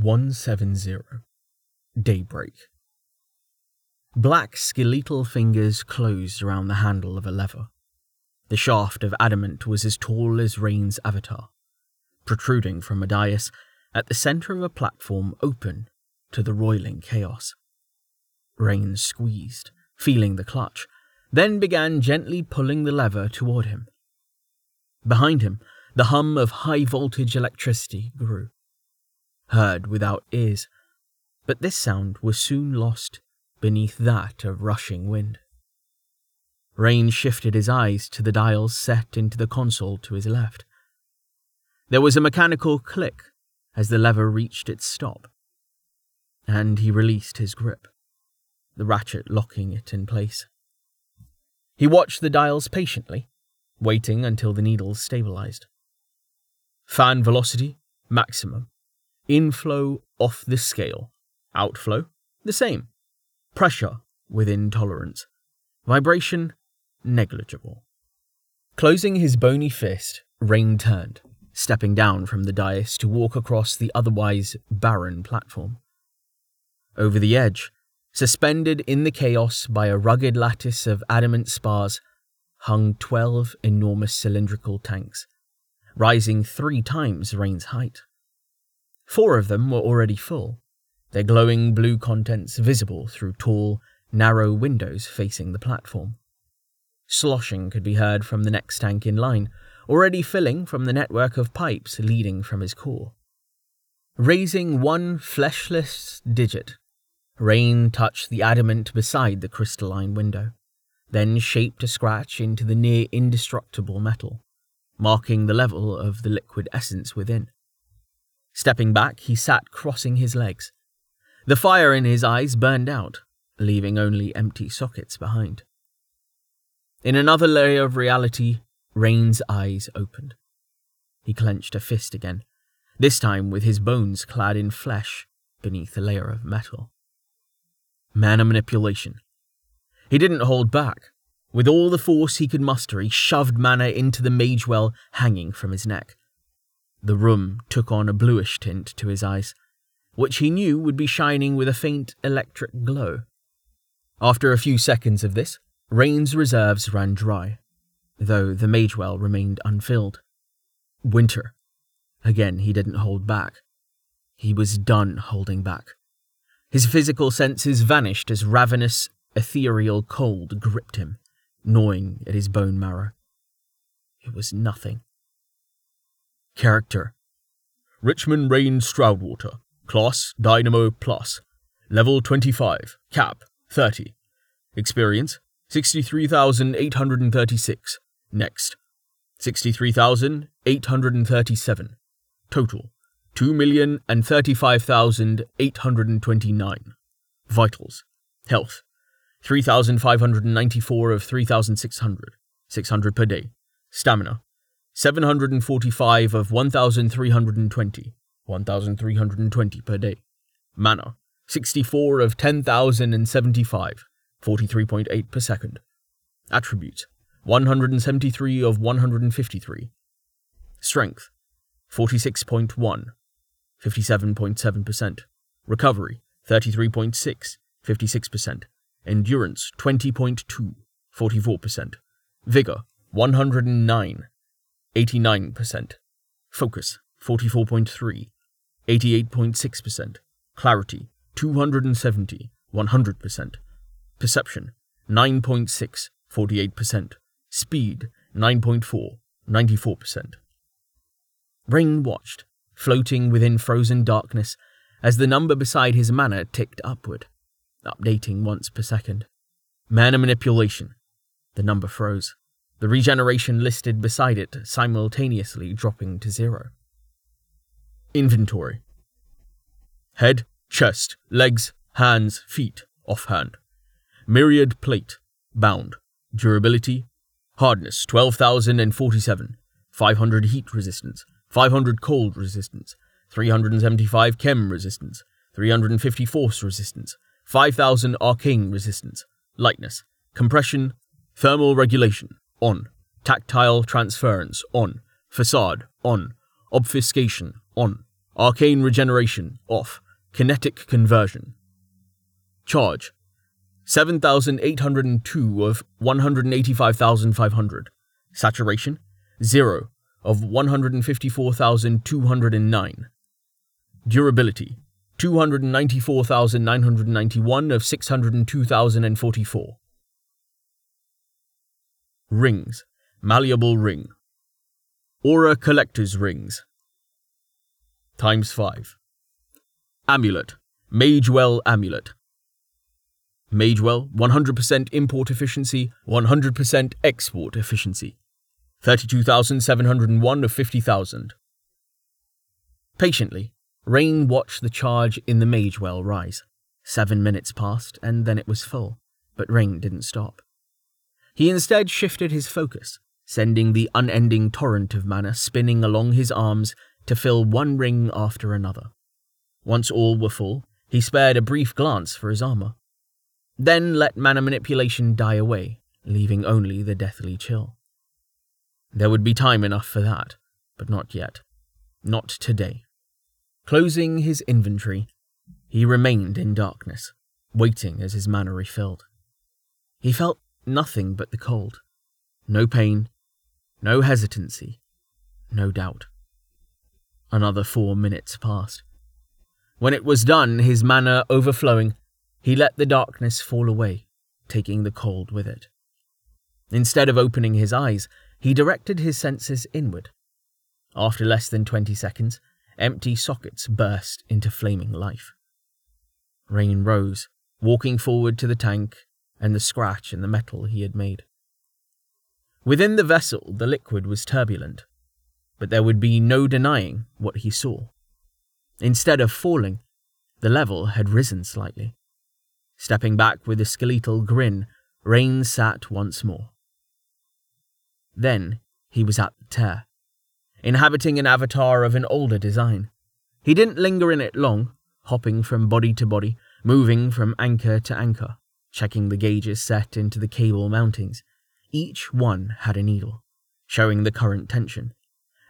170. Daybreak. Black skeletal fingers closed around the handle of a lever. The shaft of adamant was as tall as Rain's avatar, protruding from a dais at the center of a platform open to the roiling chaos. Rain squeezed, feeling the clutch, then began gently pulling the lever toward him. Behind him, the hum of high voltage electricity grew heard without ears, but this sound was soon lost beneath that of rushing wind. Rain shifted his eyes to the dials set into the console to his left. There was a mechanical click as the lever reached its stop, and he released his grip, the ratchet locking it in place. He watched the dials patiently, waiting until the needles stabilized. Fan velocity, maximum. Inflow off the scale. Outflow, the same. Pressure, within tolerance. Vibration, negligible. Closing his bony fist, Rain turned, stepping down from the dais to walk across the otherwise barren platform. Over the edge, suspended in the chaos by a rugged lattice of adamant spars, hung twelve enormous cylindrical tanks, rising three times Rain's height. Four of them were already full, their glowing blue contents visible through tall, narrow windows facing the platform. Sloshing could be heard from the next tank in line, already filling from the network of pipes leading from his core. Raising one fleshless digit, Rain touched the adamant beside the crystalline window, then shaped a scratch into the near indestructible metal, marking the level of the liquid essence within. Stepping back, he sat crossing his legs. The fire in his eyes burned out, leaving only empty sockets behind. In another layer of reality, Rain's eyes opened. He clenched a fist again, this time with his bones clad in flesh beneath a layer of metal. Mana manipulation. He didn't hold back. With all the force he could muster, he shoved mana into the mage well hanging from his neck. The room took on a bluish tint to his eyes, which he knew would be shining with a faint electric glow. After a few seconds of this, Rain's reserves ran dry, though the mage well remained unfilled. Winter. Again, he didn't hold back. He was done holding back. His physical senses vanished as ravenous, ethereal cold gripped him, gnawing at his bone marrow. It was nothing. Character. Richmond Rain Stroudwater, Class Dynamo Plus, Level 25, Cap 30, Experience 63,836, Next 63,837, Total 2,035,829, Vitals Health 3,594 of 3,600, 600 per day, Stamina 745 of 1,320, 1,320 per day. Mana, 64 of 10,075, 43.8 per second. Attributes, 173 of 153. Strength, 46.1, 57.7%. Recovery, 33.6, 56%. Endurance, 20.2, 44%. Vigor, 109, 89%. Focus, 44.3. 88.6%. Clarity, 270, 100%. Perception, 9.6, 48%. Speed, 9.4, 94%. Rain watched, floating within frozen darkness, as the number beside his mana ticked upward, updating once per second. Mana manipulation. The number froze the regeneration listed beside it simultaneously dropping to zero. Inventory Head, chest, legs, hands, feet, offhand. Myriad plate, bound. Durability Hardness 12,047, 500 heat resistance, 500 cold resistance, 375 chem resistance, 350 force resistance, 5000 arcane resistance, lightness, compression, thermal regulation, on. Tactile transference, on. Facade, on. Obfuscation, on. Arcane Regeneration, off. Kinetic Conversion. Charge 7,802 of 185,500. Saturation 0 of 154,209. Durability 294,991 of 602,044. Rings. Malleable ring. Aura collector's rings. Times 5. Amulet. Magewell amulet. Magewell, 100% import efficiency, 100% export efficiency. 32,701 of 50,000. Patiently, Rain watched the charge in the Magewell rise. Seven minutes passed, and then it was full, but Rain didn't stop. He instead shifted his focus, sending the unending torrent of mana spinning along his arms to fill one ring after another. Once all were full, he spared a brief glance for his armor, then let mana manipulation die away, leaving only the deathly chill. There would be time enough for that, but not yet. Not today. Closing his inventory, he remained in darkness, waiting as his mana refilled. He felt nothing but the cold. No pain, no hesitancy, no doubt. Another four minutes passed. When it was done, his manner overflowing, he let the darkness fall away, taking the cold with it. Instead of opening his eyes, he directed his senses inward. After less than twenty seconds, Empty sockets burst into flaming life. Rain rose, walking forward to the tank and the scratch in the metal he had made. Within the vessel, the liquid was turbulent, but there would be no denying what he saw. Instead of falling, the level had risen slightly. Stepping back with a skeletal grin, Rain sat once more. Then he was at the tear inhabiting an avatar of an older design. He didn't linger in it long, hopping from body to body, moving from anchor to anchor, checking the gauges set into the cable mountings. Each one had a needle, showing the current tension,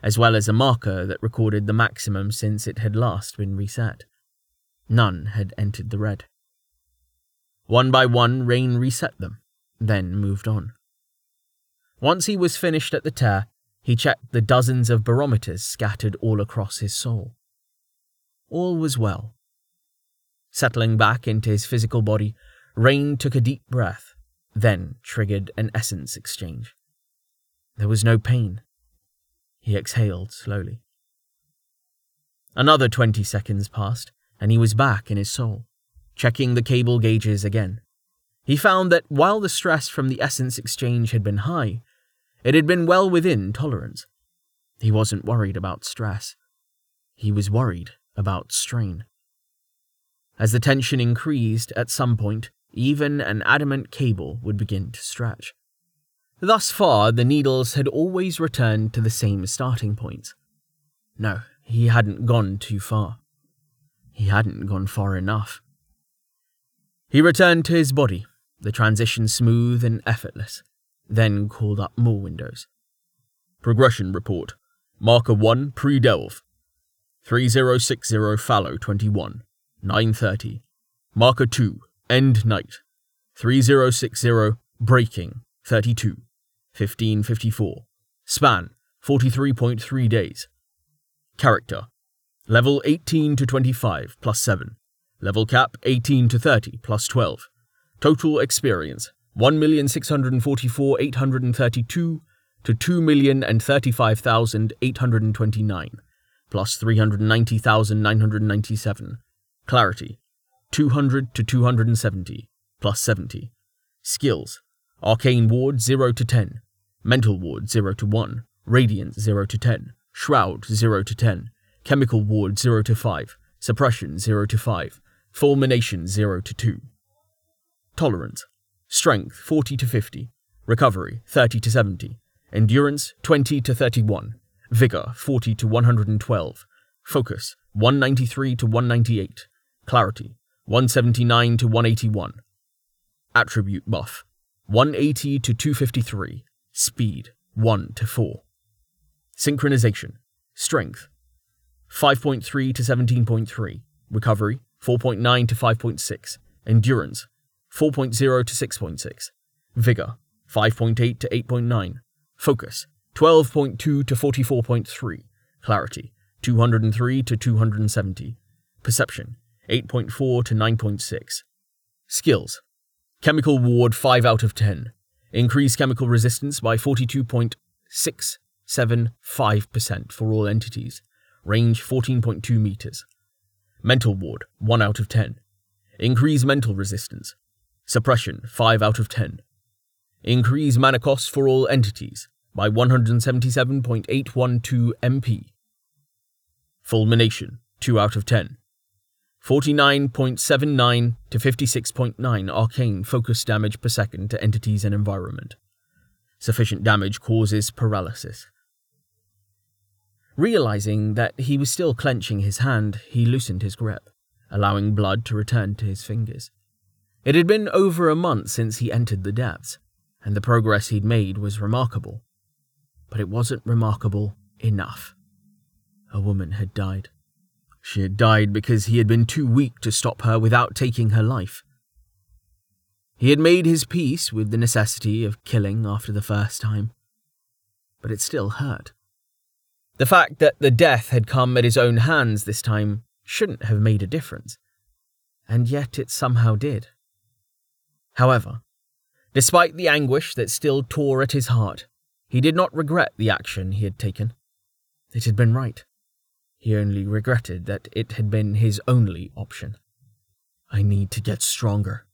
as well as a marker that recorded the maximum since it had last been reset. None had entered the red. One by one, Rain reset them, then moved on. Once he was finished at the tear, he checked the dozens of barometers scattered all across his soul. All was well. Settling back into his physical body, Rain took a deep breath, then triggered an essence exchange. There was no pain. He exhaled slowly. Another twenty seconds passed, and he was back in his soul, checking the cable gauges again. He found that while the stress from the essence exchange had been high, it had been well within tolerance. He wasn't worried about stress. He was worried about strain. As the tension increased, at some point, even an adamant cable would begin to stretch. Thus far, the needles had always returned to the same starting points. No, he hadn't gone too far. He hadn't gone far enough. He returned to his body, the transition smooth and effortless then called up more windows. Progression report. Marker 1 pre-delve. 3060 fallow 21. 930. Marker 2 end night. 3060 breaking 32. 1554. Span 43.3 days. Character. Level 18 to 25 plus 7. Level cap 18 to 30 plus 12. Total experience 1,644,832 to 2,035,829, plus 390,997. Clarity, 200 to 270, plus 70. Skills, Arcane Ward 0 to 10, Mental Ward 0 to 1, Radiant 0 to 10, Shroud 0 to 10, Chemical Ward 0 to 5, Suppression 0 to 5, Fulmination 0 to 2. Tolerance, Strength 40 to 50. Recovery 30 to 70. Endurance 20 to 31. Vigor 40 to 112. Focus 193 to 198. Clarity 179 to 181. Attribute buff 180 to 253. Speed 1 to 4. Synchronization Strength 5.3 to 17.3. Recovery, 4.9 to 5.6. Endurance, 4.0 to 6.6. Vigor, 5.8 to 8.9. Focus, 12.2 to 44.3. Clarity, 203 to 270. Perception, 8.4 to 9.6. Skills Chemical Ward 5 out of 10. Increase chemical resistance by 42.675% for all entities. Range 14.2 meters. Mental Ward 1 out of 10. Increase mental resistance. Suppression 5 out of 10. Increase mana cost for all entities by 177.812 MP. Fulmination 2 out of 10. 49.79 to 56.9 arcane focus damage per second to entities and environment. Sufficient damage causes paralysis. Realizing that he was still clenching his hand, he loosened his grip, allowing blood to return to his fingers. It had been over a month since he entered the depths, and the progress he'd made was remarkable. But it wasn't remarkable enough. A woman had died. She had died because he had been too weak to stop her without taking her life. He had made his peace with the necessity of killing after the first time, but it still hurt. The fact that the death had come at his own hands this time shouldn't have made a difference, and yet it somehow did. However, despite the anguish that still tore at his heart, he did not regret the action he had taken. It had been right. He only regretted that it had been his only option. I need to get stronger.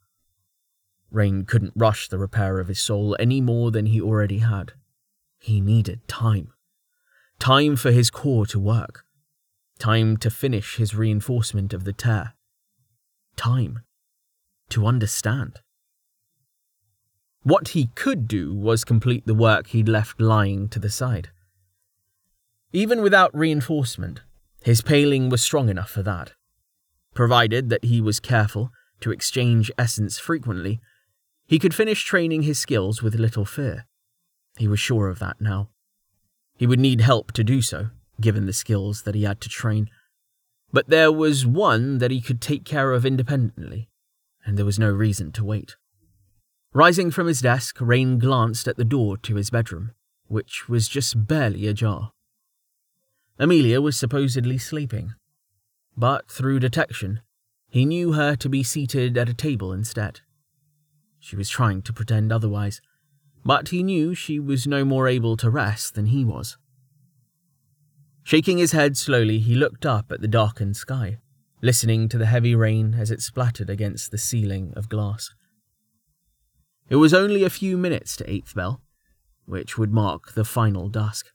Rain couldn't rush the repair of his soul any more than he already had. He needed time. Time for his core to work. Time to finish his reinforcement of the tear. Time to understand. What he could do was complete the work he'd left lying to the side. Even without reinforcement, his paling was strong enough for that. Provided that he was careful to exchange essence frequently, he could finish training his skills with little fear. He was sure of that now. He would need help to do so, given the skills that he had to train. But there was one that he could take care of independently, and there was no reason to wait. Rising from his desk, Rain glanced at the door to his bedroom, which was just barely ajar. Amelia was supposedly sleeping, but through detection, he knew her to be seated at a table instead. She was trying to pretend otherwise, but he knew she was no more able to rest than he was. Shaking his head slowly, he looked up at the darkened sky, listening to the heavy rain as it splattered against the ceiling of glass. It was only a few minutes to eighth bell, which would mark the final dusk.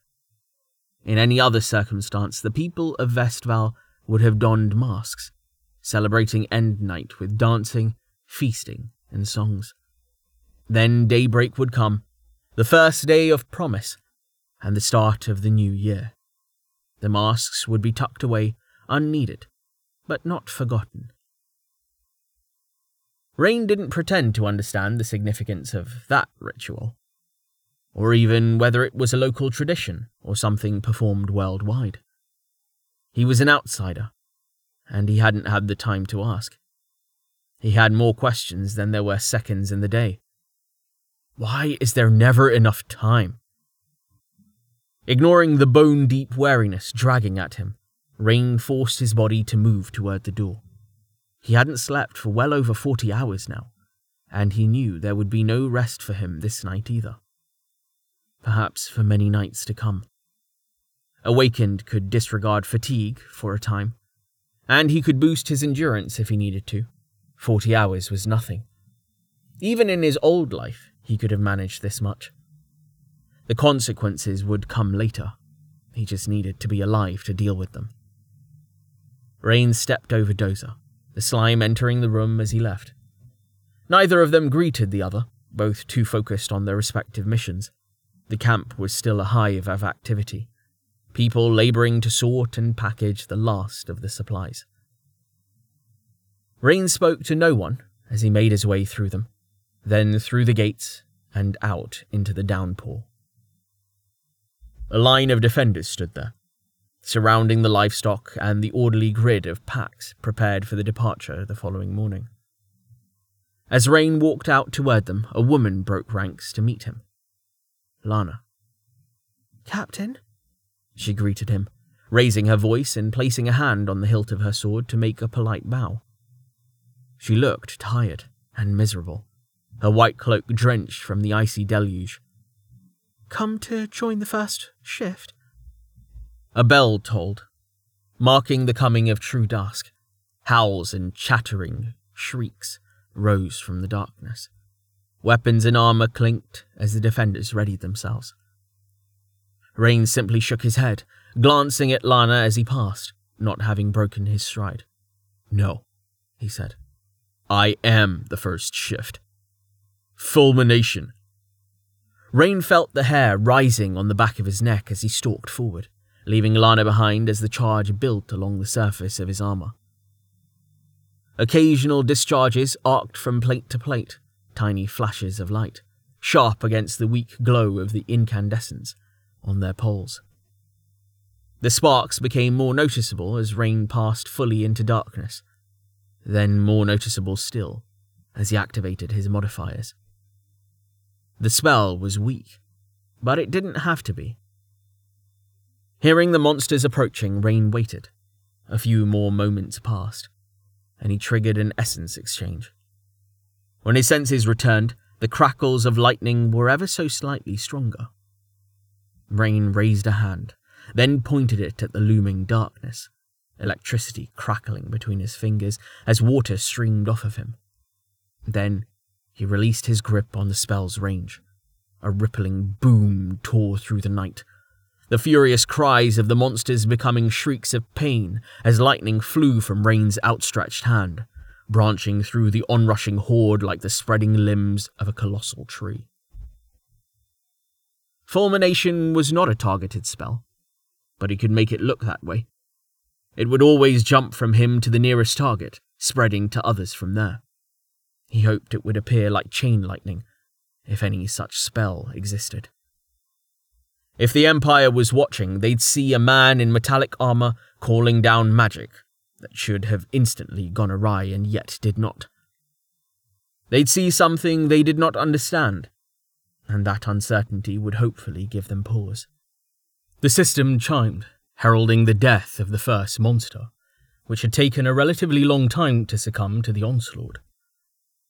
In any other circumstance, the people of Vestval would have donned masks, celebrating end night with dancing, feasting, and songs. Then daybreak would come, the first day of promise, and the start of the new year. The masks would be tucked away, unneeded, but not forgotten. Rain didn't pretend to understand the significance of that ritual or even whether it was a local tradition or something performed worldwide. He was an outsider, and he hadn't had the time to ask. He had more questions than there were seconds in the day. Why is there never enough time? Ignoring the bone deep weariness dragging at him, Rain forced his body to move toward the door. He hadn't slept for well over 40 hours now, and he knew there would be no rest for him this night either perhaps for many nights to come. Awakened could disregard fatigue for a time, and he could boost his endurance if he needed to. Forty hours was nothing. Even in his old life, he could have managed this much. The consequences would come later. He just needed to be alive to deal with them. Rain stepped over Dozer, the slime entering the room as he left. Neither of them greeted the other, both too focused on their respective missions. The camp was still a hive of activity, people labouring to sort and package the last of the supplies. Rain spoke to no one as he made his way through them, then through the gates and out into the downpour. A line of defenders stood there, surrounding the livestock and the orderly grid of packs prepared for the departure the following morning. As Rain walked out toward them, a woman broke ranks to meet him. Lana. Captain? She greeted him, raising her voice and placing a hand on the hilt of her sword to make a polite bow. She looked tired and miserable, her white cloak drenched from the icy deluge. Come to join the first shift? A bell tolled, marking the coming of true dusk. Howls and chattering shrieks rose from the darkness. Weapons and armor clinked as the defenders readied themselves. Rain simply shook his head, glancing at Lana as he passed, not having broken his stride. No, he said. I am the first shift. Fulmination. Rain felt the hair rising on the back of his neck as he stalked forward, leaving Lana behind as the charge built along the surface of his armor. Occasional discharges arced from plate to plate, tiny flashes of light, sharp against the weak glow of the incandescents on their poles. The sparks became more noticeable as rain passed fully into darkness, then more noticeable still as he activated his modifiers. The spell was weak, but it didn't have to be. Hearing the monsters approaching, Rain waited. A few more moments passed and he triggered an essence exchange. When his senses returned, the crackles of lightning were ever so slightly stronger. Rain raised a hand, then pointed it at the looming darkness, electricity crackling between his fingers as water streamed off of him. Then he released his grip on the spell's range. A rippling boom tore through the night, the furious cries of the monsters becoming shrieks of pain as lightning flew from Rain's outstretched hand, branching through the onrushing horde like the spreading limbs of a colossal tree. Fulmination was not a targeted spell, but he could make it look that way. It would always jump from him to the nearest target, spreading to others from there. He hoped it would appear like chain lightning, if any such spell existed. If the Empire was watching, they'd see a man in metallic armor calling down magic that should have instantly gone awry and yet did not. They'd see something they did not understand, and that uncertainty would hopefully give them pause. The system chimed, heralding the death of the first monster, which had taken a relatively long time to succumb to the onslaught,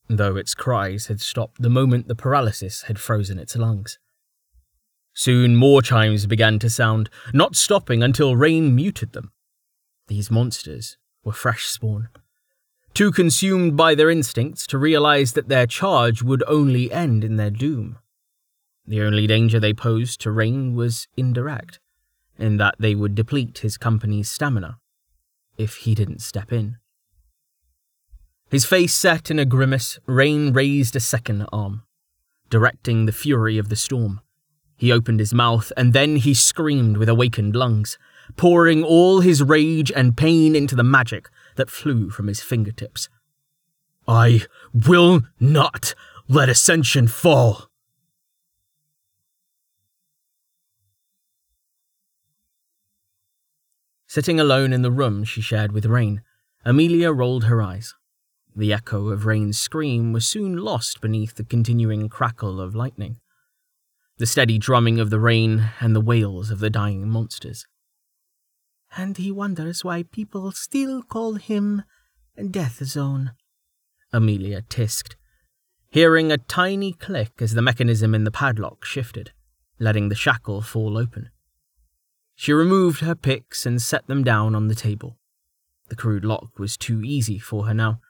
though its cries had stopped the moment the paralysis had frozen its lungs. Soon more chimes began to sound, not stopping until rain muted them. These monsters were fresh spawn, too consumed by their instincts to realize that their charge would only end in their doom. The only danger they posed to Rain was indirect, in that they would deplete his company's stamina if he didn't step in. His face set in a grimace, Rain raised a second arm, directing the fury of the storm. He opened his mouth, and then he screamed with awakened lungs, pouring all his rage and pain into the magic that flew from his fingertips. I will not let Ascension fall. Sitting alone in the room she shared with Rain, Amelia rolled her eyes. The echo of Rain's scream was soon lost beneath the continuing crackle of lightning the steady drumming of the rain and the wails of the dying monsters. And he wonders why people still call him Death Zone, Amelia tisked, hearing a tiny click as the mechanism in the padlock shifted, letting the shackle fall open. She removed her picks and set them down on the table. The crude lock was too easy for her now.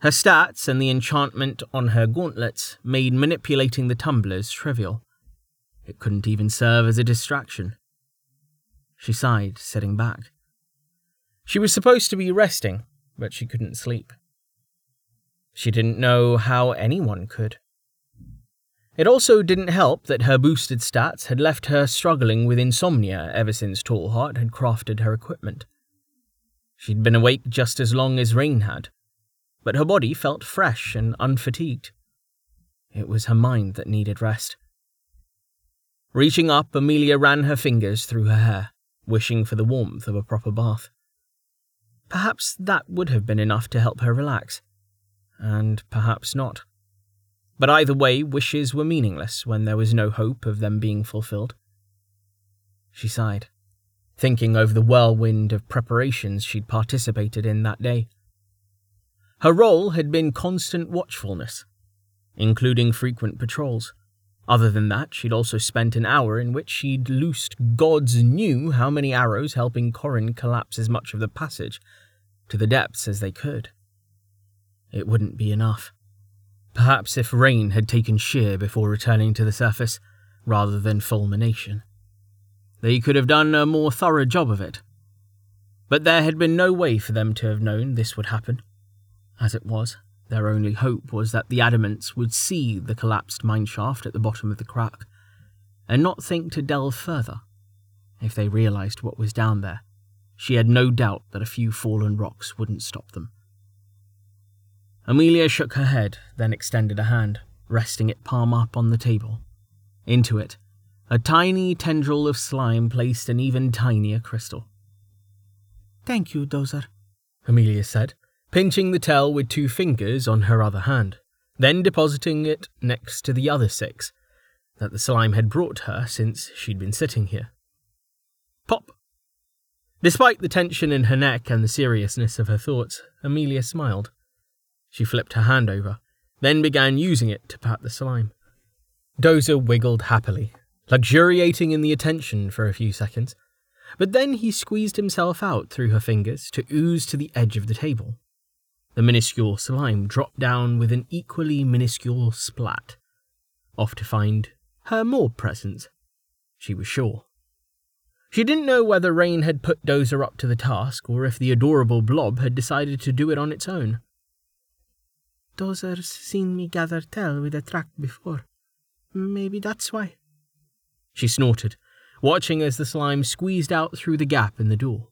Her stats and the enchantment on her gauntlets made manipulating the tumblers trivial. It couldn't even serve as a distraction. She sighed, sitting back. She was supposed to be resting, but she couldn't sleep. She didn't know how anyone could. It also didn't help that her boosted stats had left her struggling with insomnia ever since Tallheart had crafted her equipment. She'd been awake just as long as Rain had, but her body felt fresh and unfatigued. It was her mind that needed rest. Reaching up, Amelia ran her fingers through her hair, wishing for the warmth of a proper bath. Perhaps that would have been enough to help her relax, and perhaps not. But either way, wishes were meaningless when there was no hope of them being fulfilled. She sighed, thinking over the whirlwind of preparations she'd participated in that day. Her role had been constant watchfulness, including frequent patrols. Other than that, she'd also spent an hour in which she'd loosed gods knew how many arrows, helping Corin collapse as much of the passage to the depths as they could. It wouldn't be enough. Perhaps if rain had taken sheer before returning to the surface, rather than fulmination. They could have done a more thorough job of it. But there had been no way for them to have known this would happen. As it was, their only hope was that the adamants would see the collapsed mineshaft at the bottom of the crack, and not think to delve further. If they realized what was down there, she had no doubt that a few fallen rocks wouldn't stop them. Amelia shook her head, then extended a hand, resting it palm up on the table. Into it, a tiny tendril of slime placed an even tinier crystal. Thank you, Dozer, Amelia said, pinching the tell with two fingers on her other hand, then depositing it next to the other six that the slime had brought her since she'd been sitting here. Pop! Despite the tension in her neck and the seriousness of her thoughts, Amelia smiled. She flipped her hand over, then began using it to pat the slime. Dozer wiggled happily, luxuriating in the attention for a few seconds, but then he squeezed himself out through her fingers to ooze to the edge of the table. The minuscule slime dropped down with an equally minuscule splat, off to find her more presents, she was sure. She didn't know whether Rain had put Dozer up to the task or if the adorable blob had decided to do it on its own. Dozer's seen me gather tell with a track before. Maybe that's why. She snorted, watching as the slime squeezed out through the gap in the door.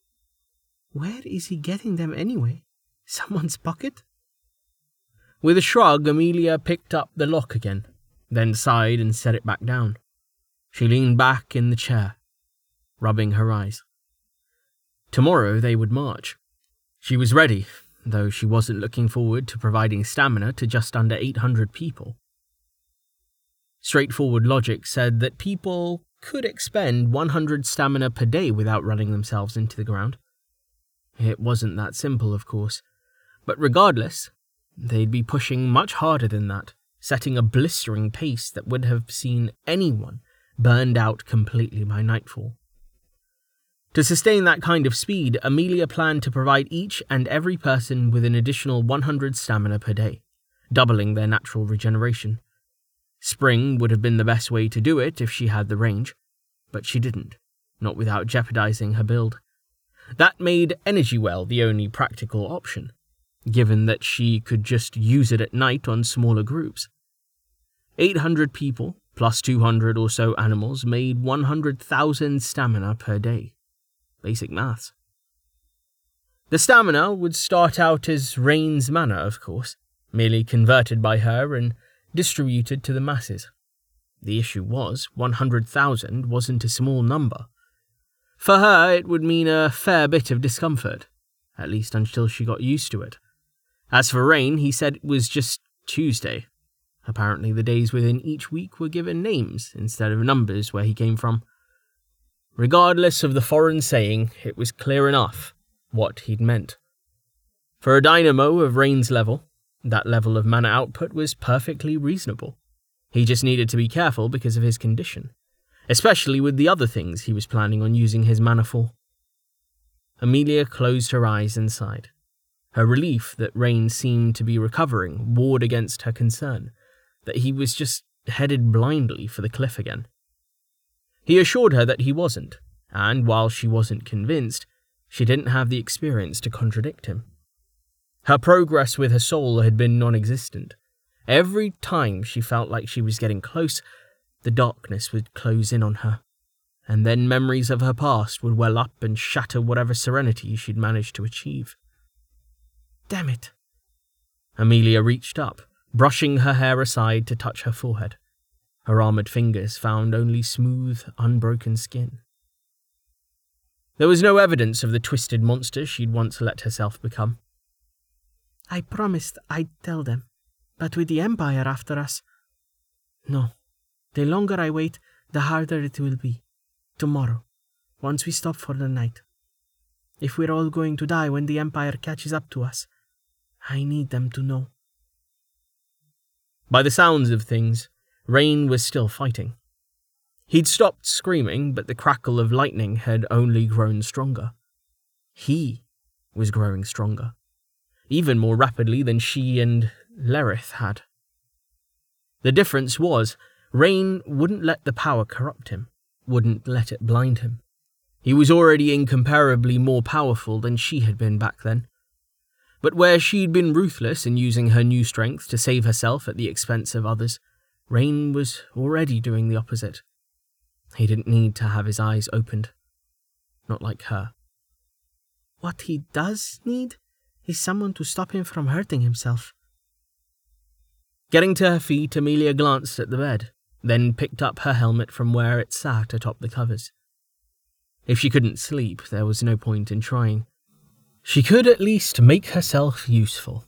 Where is he getting them anyway? Someone's pocket? With a shrug, Amelia picked up the lock again, then sighed and set it back down. She leaned back in the chair, rubbing her eyes. Tomorrow they would march. She was ready, though she wasn't looking forward to providing stamina to just under 800 people. Straightforward logic said that people could expend 100 stamina per day without running themselves into the ground. It wasn't that simple, of course, but regardless, they'd be pushing much harder than that, setting a blistering pace that would have seen anyone burned out completely by nightfall. To sustain that kind of speed, Amelia planned to provide each and every person with an additional 100 stamina per day, doubling their natural regeneration. Spring would have been the best way to do it if she had the range, but she didn't, not without jeopardizing her build. That made Energy Well the only practical option, given that she could just use it at night on smaller groups. 800 people, plus 200 or so animals, made 100,000 stamina per day basic maths. The stamina would start out as Rain's mana, of course, merely converted by her and distributed to the masses. The issue was, 100,000 wasn't a small number. For her, it would mean a fair bit of discomfort, at least until she got used to it. As for Rain, he said it was just Tuesday. Apparently, the days within each week were given names instead of numbers where he came from. Regardless of the foreign saying, it was clear enough what he'd meant. For a dynamo of Rain's level, that level of mana output was perfectly reasonable. He just needed to be careful because of his condition, especially with the other things he was planning on using his mana for. Amelia closed her eyes and sighed. Her relief that Rain seemed to be recovering warred against her concern that he was just headed blindly for the cliff again. He assured her that he wasn't, and while she wasn't convinced, she didn't have the experience to contradict him. Her progress with her soul had been non existent. Every time she felt like she was getting close, the darkness would close in on her, and then memories of her past would well up and shatter whatever serenity she'd managed to achieve. Damn it. Amelia reached up, brushing her hair aside to touch her forehead. Her armored fingers found only smooth, unbroken skin. There was no evidence of the twisted monster she'd once let herself become. I promised I'd tell them, but with the Empire after us. No, the longer I wait, the harder it will be. Tomorrow, once we stop for the night. If we're all going to die when the Empire catches up to us, I need them to know. By the sounds of things, Rain was still fighting. He'd stopped screaming, but the crackle of lightning had only grown stronger. He was growing stronger, even more rapidly than she and Lerith had. The difference was, Rain wouldn't let the power corrupt him, wouldn't let it blind him. He was already incomparably more powerful than she had been back then. But where she'd been ruthless in using her new strength to save herself at the expense of others, Rain was already doing the opposite. He didn't need to have his eyes opened. Not like her. What he does need is someone to stop him from hurting himself. Getting to her feet, Amelia glanced at the bed, then picked up her helmet from where it sat atop the covers. If she couldn't sleep, there was no point in trying. She could at least make herself useful.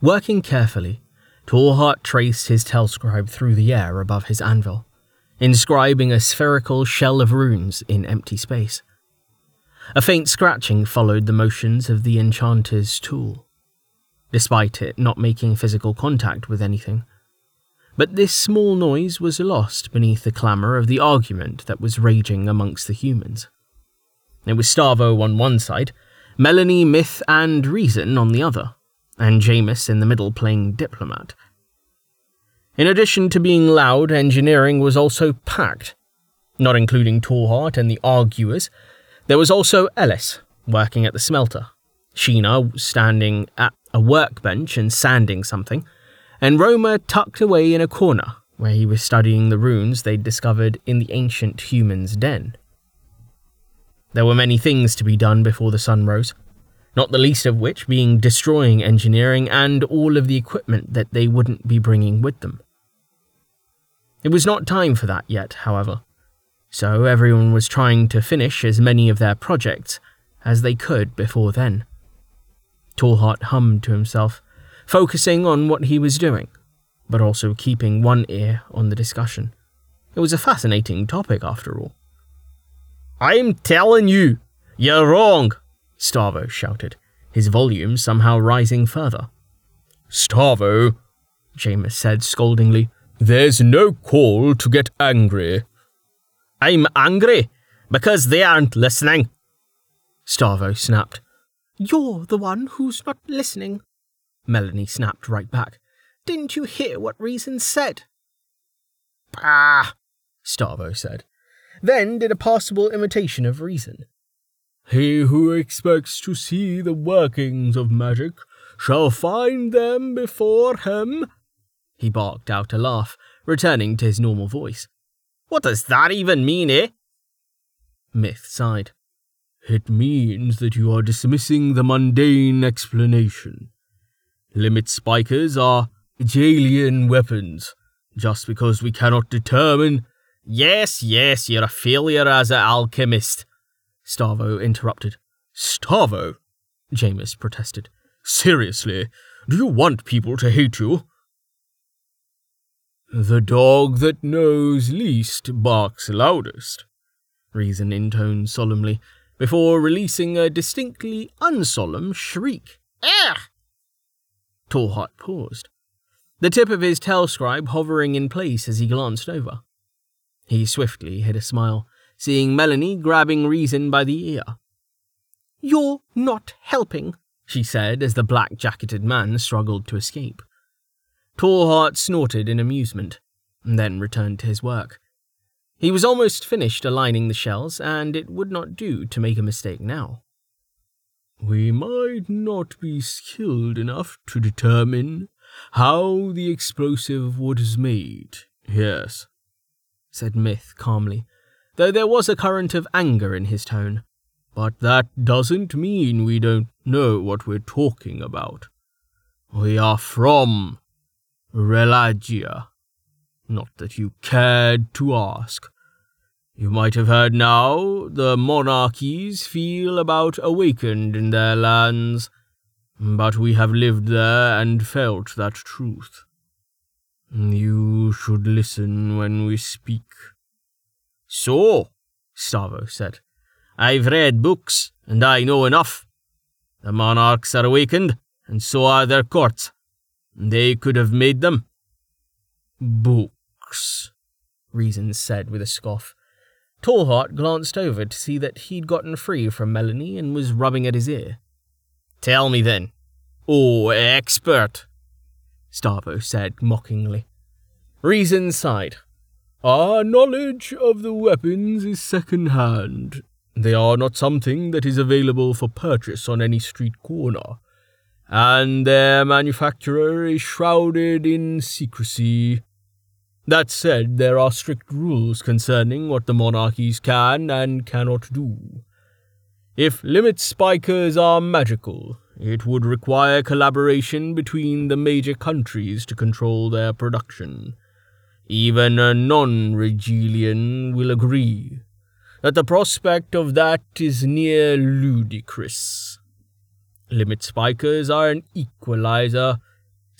Working carefully, Tallheart traced his telscribe through the air above his anvil, inscribing a spherical shell of runes in empty space. A faint scratching followed the motions of the enchanter's tool, despite it not making physical contact with anything. But this small noise was lost beneath the clamour of the argument that was raging amongst the humans. It was Starvo on one side, Melanie, Myth, and Reason on the other, and Jameis in the middle playing diplomat. In addition to being loud, engineering was also packed. Not including Tallheart and the arguers, there was also Ellis working at the smelter, Sheena standing at a workbench and sanding something, and Roma tucked away in a corner where he was studying the runes they'd discovered in the ancient human's den. There were many things to be done before the sun rose, not the least of which being destroying engineering and all of the equipment that they wouldn't be bringing with them. It was not time for that yet, however, so everyone was trying to finish as many of their projects as they could before then. Tallheart hummed to himself focusing on what he was doing, but also keeping one ear on the discussion. It was a fascinating topic, after all. I'm telling you, you're wrong, Starvo shouted, his volume somehow rising further. Starvo, Jameis said scoldingly, there's no call to get angry. I'm angry because they aren't listening, Starvo snapped. You're the one who's not listening, Melanie snapped right back. Didn't you hear what Reason said? Bah, Starvo said, then did a passable imitation of Reason. He who expects to see the workings of magic shall find them before him. He barked out a laugh, returning to his normal voice. What does that even mean, eh? Myth sighed. It means that you are dismissing the mundane explanation. Limit spikers are alien weapons. Just because we cannot determine. Yes, yes, you're a failure as an alchemist, Starvo interrupted. Starvo? Jameis protested. Seriously, do you want people to hate you? The dog that knows least barks loudest, Reason intoned solemnly, before releasing a distinctly unsolemn shriek. Ugh! Tallheart paused, the tip of his telscribe hovering in place as he glanced over. He swiftly hid a smile, seeing Melanie grabbing Reason by the ear. You're not helping, she said as the black jacketed man struggled to escape. Tallheart snorted in amusement, and then returned to his work. He was almost finished aligning the shells, and it would not do to make a mistake now. We might not be skilled enough to determine how the explosive was made, yes, said Myth calmly, though there was a current of anger in his tone. But that doesn't mean we don't know what we're talking about. We are from Relagia. Not that you cared to ask. You might have heard now the monarchies feel about awakened in their lands, but we have lived there and felt that truth. You should listen when we speak. So, Starvo said, I've read books, and I know enough. The monarchs are awakened, and so are their courts. They could have made them. Books, Reason said with a scoff. Tallheart glanced over to see that he'd gotten free from Melanie and was rubbing at his ear. Tell me then. Oh, expert, Stavo said mockingly. Reason sighed. Our knowledge of the weapons is second hand. They are not something that is available for purchase on any street corner, and their manufacturer is shrouded in secrecy. That said, there are strict rules concerning what the monarchies can and cannot do. If limit spikers are magical, it would require collaboration between the major countries to control their production. Even a non Regilian will agree that the prospect of that is near ludicrous. Limit spikers are an equalizer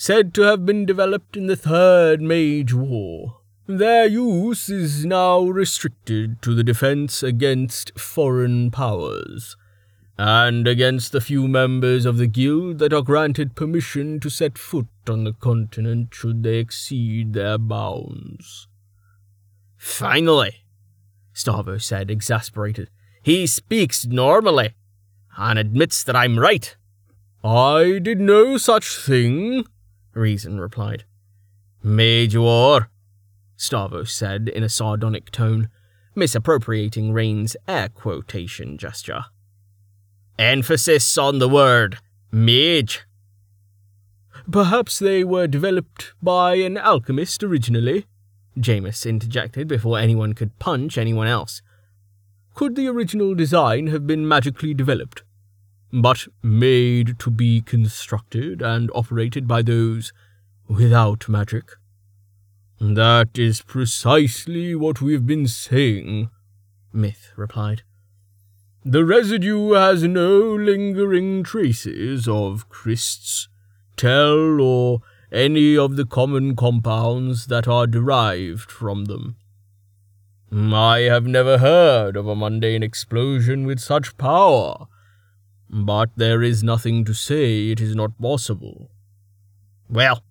said to have been developed in the Third Mage War. Their use is now restricted to the defense against foreign powers, and against the few members of the guild that are granted permission to set foot on the continent should they exceed their bounds. Finally, Stavo said, exasperated, he speaks normally, and admits that I'm right. I did no such thing, Reason replied. Major, Stavos said in a sardonic tone, misappropriating Rain's air quotation gesture. Emphasis on the word mage. Perhaps they were developed by an alchemist originally, Jameis interjected before anyone could punch anyone else. Could the original design have been magically developed? But made to be constructed and operated by those without magic. That is precisely what we've been saying, Myth replied. The residue has no lingering traces of Christ's, tel, or any of the common compounds that are derived from them. I have never heard of a mundane explosion with such power but there is nothing to say it is not possible. Well,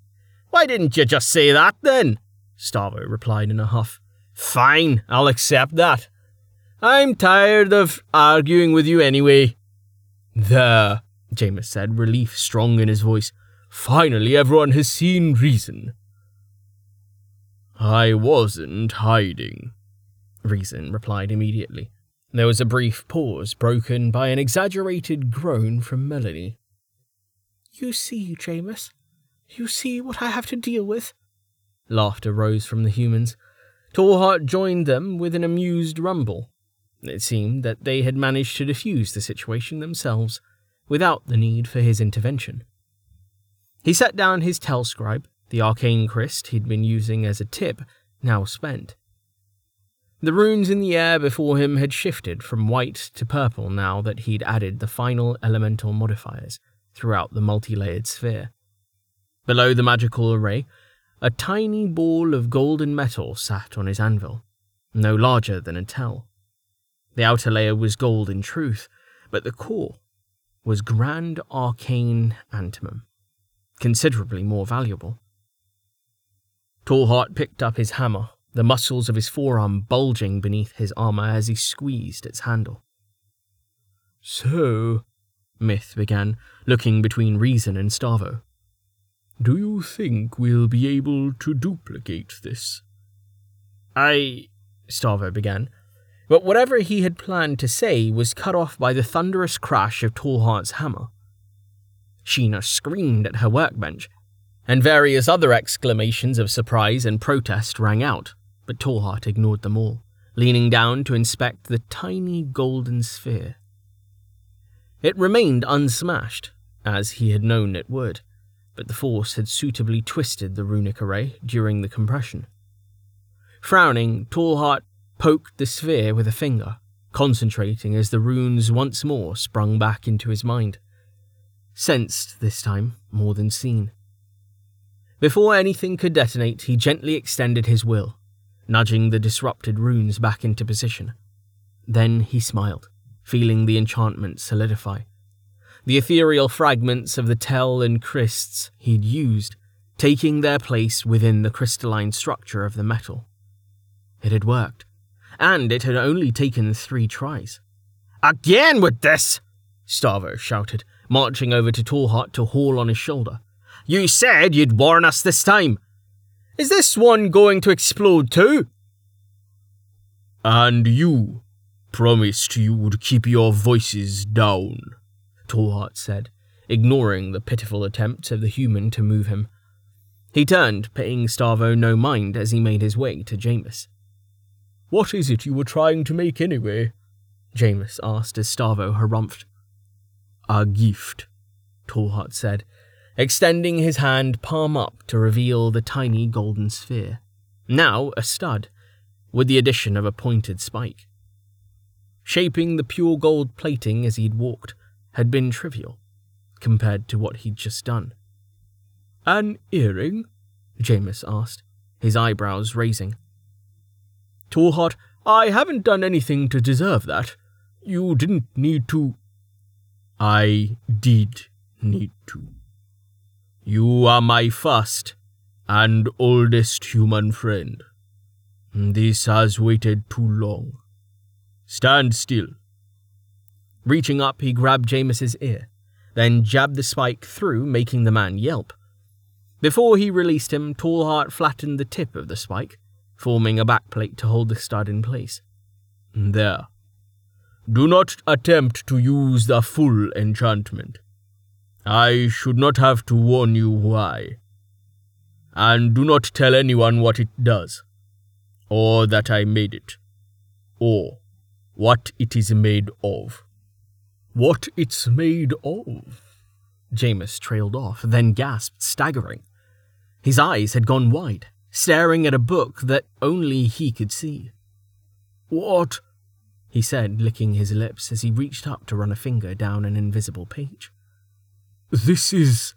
why didn't you just say that then? Stavo replied in a huff. Fine, I'll accept that. I'm tired of arguing with you anyway. There, Jameis said, relief strong in his voice. Finally, everyone has seen reason. I wasn't hiding, Reason replied immediately. There was a brief pause, broken by an exaggerated groan from Melanie. You see, Jameis? You see what I have to deal with? Laughter rose from the humans. Tallheart joined them with an amused rumble. It seemed that they had managed to defuse the situation themselves, without the need for his intervention. He set down his telscribe, the arcane crest he'd been using as a tip, now spent. The runes in the air before him had shifted from white to purple now that he'd added the final elemental modifiers throughout the multi layered sphere. Below the magical array, a tiny ball of golden metal sat on his anvil, no larger than a tel. The outer layer was gold in truth, but the core was grand arcane antimum, considerably more valuable. Tallheart picked up his hammer the muscles of his forearm bulging beneath his armor as he squeezed its handle. So, Myth began, looking between Reason and Stavo. Do you think we'll be able to duplicate this? I. Stavo began, but whatever he had planned to say was cut off by the thunderous crash of Tallheart's hammer. Sheena screamed at her workbench, and various other exclamations of surprise and protest rang out but Tallheart ignored them all, leaning down to inspect the tiny golden sphere. It remained unsmashed, as he had known it would, but the force had suitably twisted the runic array during the compression. Frowning, Tallheart poked the sphere with a finger, concentrating as the runes once more sprung back into his mind. Sensed this time more than seen. Before anything could detonate, he gently extended his will, nudging the disrupted runes back into position. Then he smiled, feeling the enchantment solidify. The ethereal fragments of the tel and crysts he'd used, taking their place within the crystalline structure of the metal. It had worked, and it had only taken three tries. Again with this! Starvo shouted, marching over to Tallheart to haul on his shoulder. You said you'd warn us this time. Is this one going to explode too? And you promised you would keep your voices down, Tallheart said, ignoring the pitiful attempts of the human to move him. He turned, paying Starvo no mind as he made his way to Jameis. What is it you were trying to make anyway? Jameis asked as Starvo harumphed. A gift, Tallheart said, extending his hand palm up to reveal the tiny golden sphere, now a stud, with the addition of a pointed spike. Shaping the pure gold plating as he'd walked had been trivial, compared to what he'd just done. An earring? Jameis asked, his eyebrows raising. Tallheart, I haven't done anything to deserve that. You didn't need to. I did need to. You are my first and oldest human friend. This has waited too long. Stand still. Reaching up, he grabbed Jameis's ear, then jabbed the spike through, making the man yelp. Before he released him, Tallheart flattened the tip of the spike, forming a backplate to hold the stud in place. There. Do not attempt to use the full enchantment. I should not have to warn you why. And do not tell anyone what it does, or that I made it, or what it is made of. What it's made of? Jameis trailed off, then gasped, staggering. His eyes had gone wide staring at a book that only he could see. What? he said, licking his lips as he reached up to run a finger down an invisible page. This is.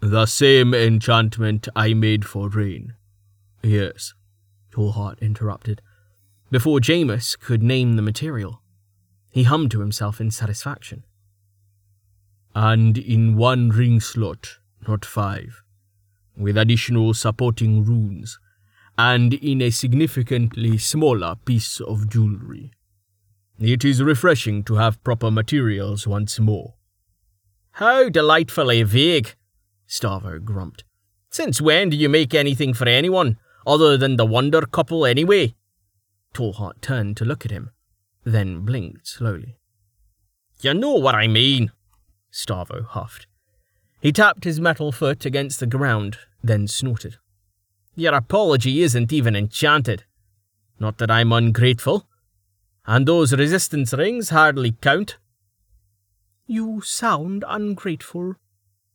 The same enchantment I made for rain. Yes, Tallheart interrupted, before Jameis could name the material. He hummed to himself in satisfaction. And in one ring slot, not five with additional supporting runes, and in a significantly smaller piece of jewelry. It is refreshing to have proper materials once more. How delightfully vague, Starvo grumped. Since when do you make anything for anyone, other than the Wonder Couple anyway? Tallheart turned to look at him, then blinked slowly. You know what I mean, Starvo huffed. He tapped his metal foot against the ground, then snorted. Your apology isn't even enchanted. Not that I'm ungrateful. And those resistance rings hardly count. You sound ungrateful,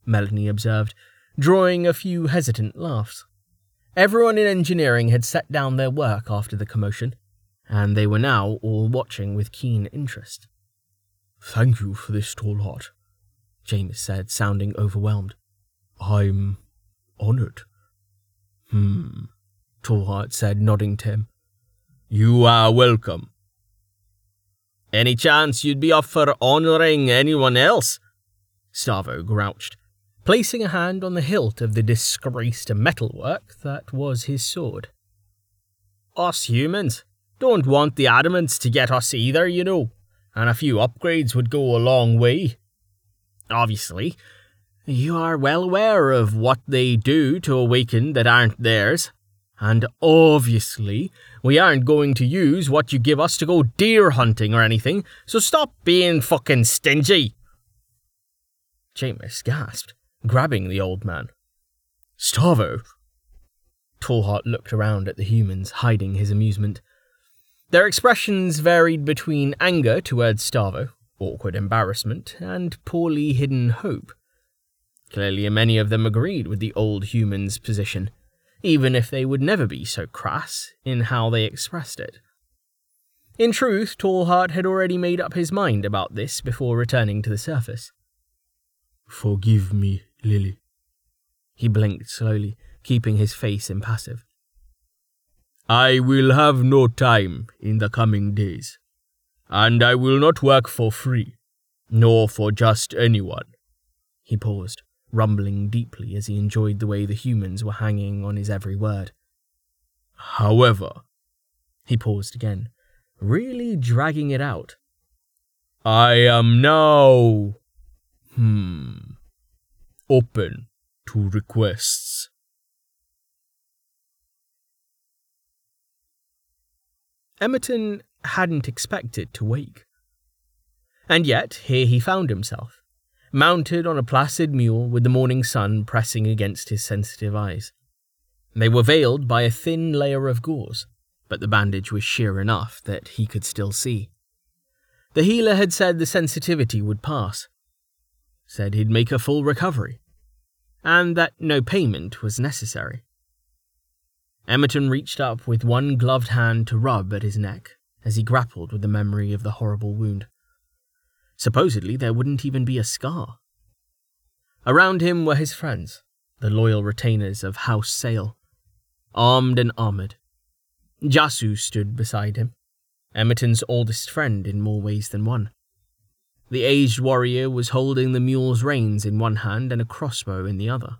Melanie observed, drawing a few hesitant laughs. Everyone in engineering had set down their work after the commotion, and they were now all watching with keen interest. Thank you for this, Tallheart, Jameis said, sounding overwhelmed. I'm honored. Hmm, Tallheart said, nodding to him. You are welcome. Any chance you'd be up for honoring anyone else? Starvo grouched, placing a hand on the hilt of the disgraced metalwork that was his sword. Us humans don't want the adamants to get us either, you know, and a few upgrades would go a long way. Obviously, you are well aware of what they do to awaken that aren't theirs. And obviously, we aren't going to use what you give us to go deer hunting or anything, so stop being fucking stingy. Jameis gasped, grabbing the old man. Starvo! Tallheart looked around at the humans, hiding his amusement. Their expressions varied between anger towards Starvo, awkward embarrassment, and poorly hidden hope. Clearly, many of them agreed with the old human's position, even if they would never be so crass in how they expressed it. In truth, Tallheart had already made up his mind about this before returning to the surface. Forgive me, Lily. He blinked slowly, keeping his face impassive. I will have no time in the coming days, and I will not work for free, nor for just anyone. He paused, rumbling deeply as he enjoyed the way the humans were hanging on his every word. However, he paused again, really dragging it out. I am now, hmm, open to requests. Emerton hadn't expected to wake. And yet, here he found himself, mounted on a placid mule with the morning sun pressing against his sensitive eyes. They were veiled by a thin layer of gauze, but the bandage was sheer enough that he could still see. The healer had said the sensitivity would pass, said he'd make a full recovery, and that no payment was necessary. Emerton reached up with one gloved hand to rub at his neck as he grappled with the memory of the horrible wound. Supposedly, there wouldn't even be a scar. Around him were his friends, the loyal retainers of House Sale, armed and armoured. Jasu stood beside him, Emerton's oldest friend in more ways than one. The aged warrior was holding the mule's reins in one hand and a crossbow in the other.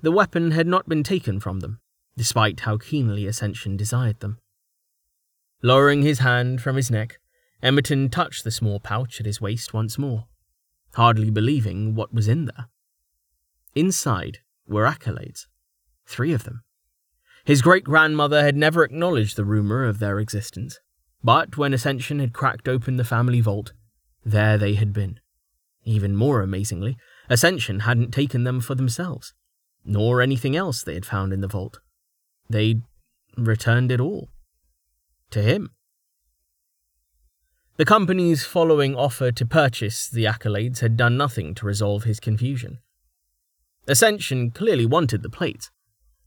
The weapon had not been taken from them, despite how keenly Ascension desired them. Lowering his hand from his neck, Emerton touched the small pouch at his waist once more, hardly believing what was in there. Inside were accolades, three of them. His great grandmother had never acknowledged the rumor of their existence, but when Ascension had cracked open the family vault, there they had been. Even more amazingly, Ascension hadn't taken them for themselves, nor anything else they had found in the vault. They'd returned it all. To him. The company's following offer to purchase the accolades had done nothing to resolve his confusion. Ascension clearly wanted the plates,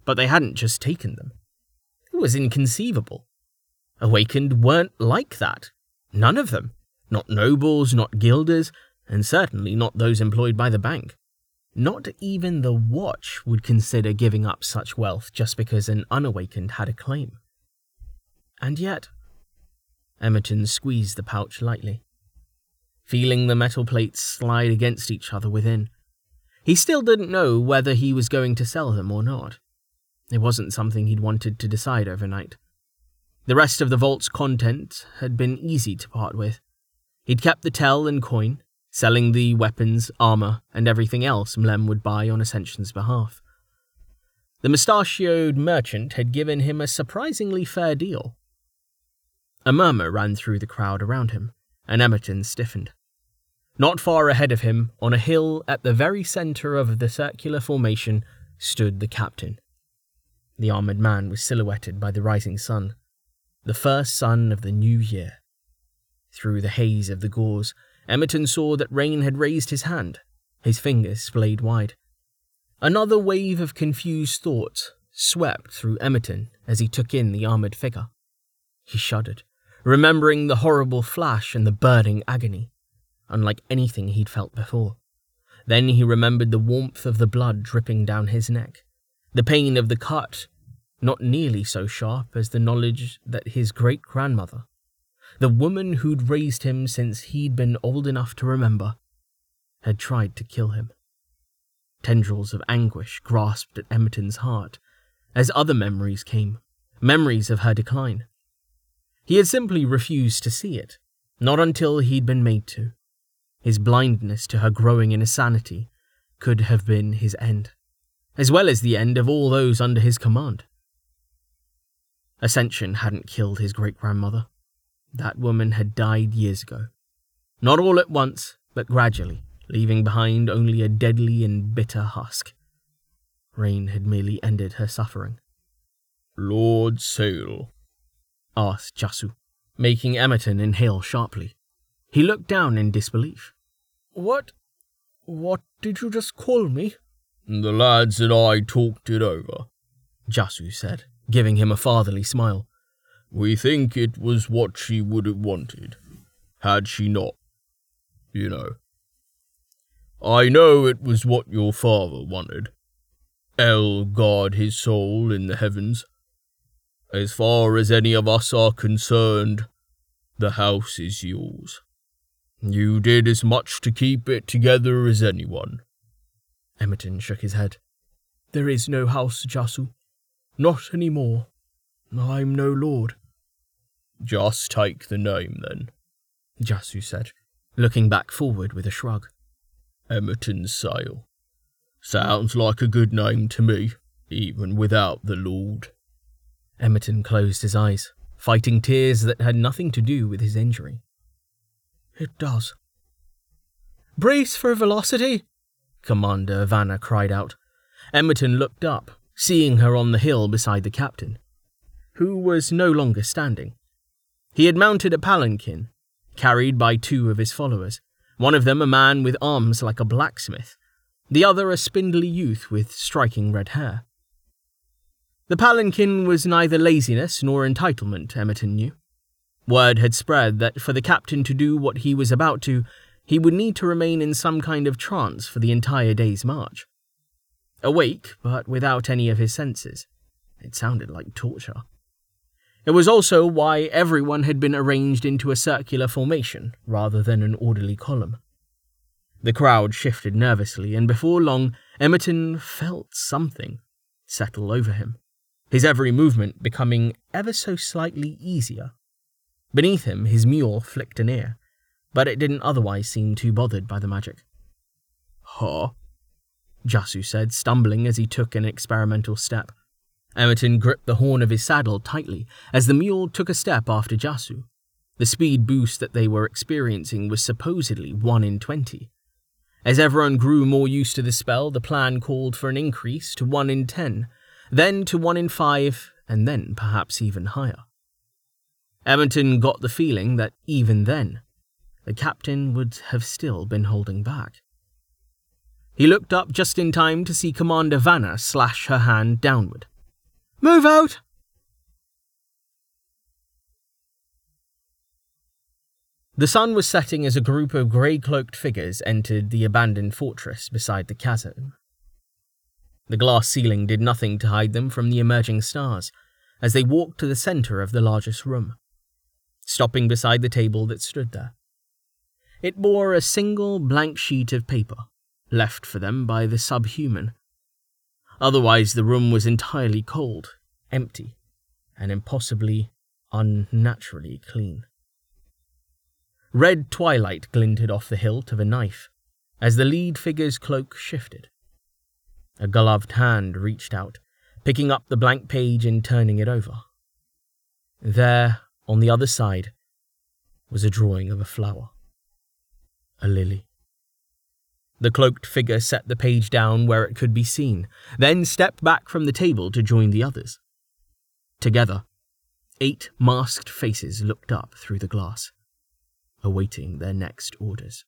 but they hadn't just taken them. It was inconceivable. Awakened weren't like that. None of them. Not nobles, not guilders, and certainly not those employed by the bank. Not even the watch would consider giving up such wealth just because an unawakened had a claim. And yet, Emerton squeezed the pouch lightly, feeling the metal plates slide against each other within. He still didn't know whether he was going to sell them or not. It wasn't something he'd wanted to decide overnight. The rest of the vault's content had been easy to part with. He'd kept the tel and coin, selling the weapons, armor, and everything else Mlem would buy on Ascension's behalf. The mustachioed merchant had given him a surprisingly fair deal. A murmur ran through the crowd around him, and Emerton stiffened. Not far ahead of him, on a hill at the very center of the circular formation, stood the captain. The armored man was silhouetted by the rising sun, the first sun of the new year. Through the haze of the gauze, Emerton saw that Rain had raised his hand, his fingers splayed wide. Another wave of confused thoughts swept through Emerton as he took in the armored figure. He shuddered, remembering the horrible flash and the burning agony, unlike anything he'd felt before. Then he remembered the warmth of the blood dripping down his neck, the pain of the cut, not nearly so sharp as the knowledge that his great grandmother the woman who'd raised him since he'd been old enough to remember, had tried to kill him. Tendrils of anguish grasped at Emerton's heart as other memories came, memories of her decline. He had simply refused to see it, not until he'd been made to. His blindness to her growing insanity could have been his end, as well as the end of all those under his command. Ascension hadn't killed his great grandmother. That woman had died years ago. Not all at once, but gradually, leaving behind only a deadly and bitter husk. Rain had merely ended her suffering. Lord Sale? Asked Jasu, making Emerton inhale sharply. He looked down in disbelief. What? What did you just call me? The lads and I talked it over. Jasu said, giving him a fatherly smile. We think it was what she would have wanted, had she not. You know. I know it was what your father wanted. El guard his soul in the heavens. As far as any of us are concerned, the house is yours. You did as much to keep it together as anyone. Emerton shook his head. There is no house, Jasu. Not any more. I'm no lord. Just take the name, then, Jasu said, looking back forward with a shrug. Emerton Sale. Sounds like a good name to me, even without the lord. Emerton closed his eyes, fighting tears that had nothing to do with his injury. It does. Brace for velocity! Commander Vanna cried out. Emerton looked up, seeing her on the hill beside the captain, who was no longer standing. He had mounted a palanquin, carried by two of his followers, one of them a man with arms like a blacksmith, the other a spindly youth with striking red hair. The palanquin was neither laziness nor entitlement, Emerton knew. Word had spread that for the captain to do what he was about to, he would need to remain in some kind of trance for the entire day's march. Awake, but without any of his senses. It sounded like torture. It was also why everyone had been arranged into a circular formation rather than an orderly column. The crowd shifted nervously, and before long, Emerton felt something settle over him, his every movement becoming ever so slightly easier. Beneath him, his mule flicked an ear, but it didn't otherwise seem too bothered by the magic. Huh? Jasu said, stumbling as he took an experimental step. Emerton gripped the horn of his saddle tightly as the mule took a step after Jasu. The speed boost that they were experiencing was supposedly 1 in 20. As everyone grew more used to the spell, the plan called for an increase to 1 in 10, then to 1 in 5, and then perhaps even higher. Emerton got the feeling that even then, the captain would have still been holding back. He looked up just in time to see Commander Vanna slash her hand downward. Move out! The sun was setting as a group of grey cloaked figures entered the abandoned fortress beside the chasm. The glass ceiling did nothing to hide them from the emerging stars as they walked to the centre of the largest room, stopping beside the table that stood there. It bore a single blank sheet of paper left for them by the subhuman. Otherwise, the room was entirely cold, empty, and impossibly, unnaturally clean. Red twilight glinted off the hilt of a knife as the lead figure's cloak shifted. A gloved hand reached out, picking up the blank page and turning it over. There, on the other side, was a drawing of a flower. A lily. The cloaked figure set the page down where it could be seen, then stepped back from the table to join the others. Together, eight masked faces looked up through the glass, awaiting their next orders.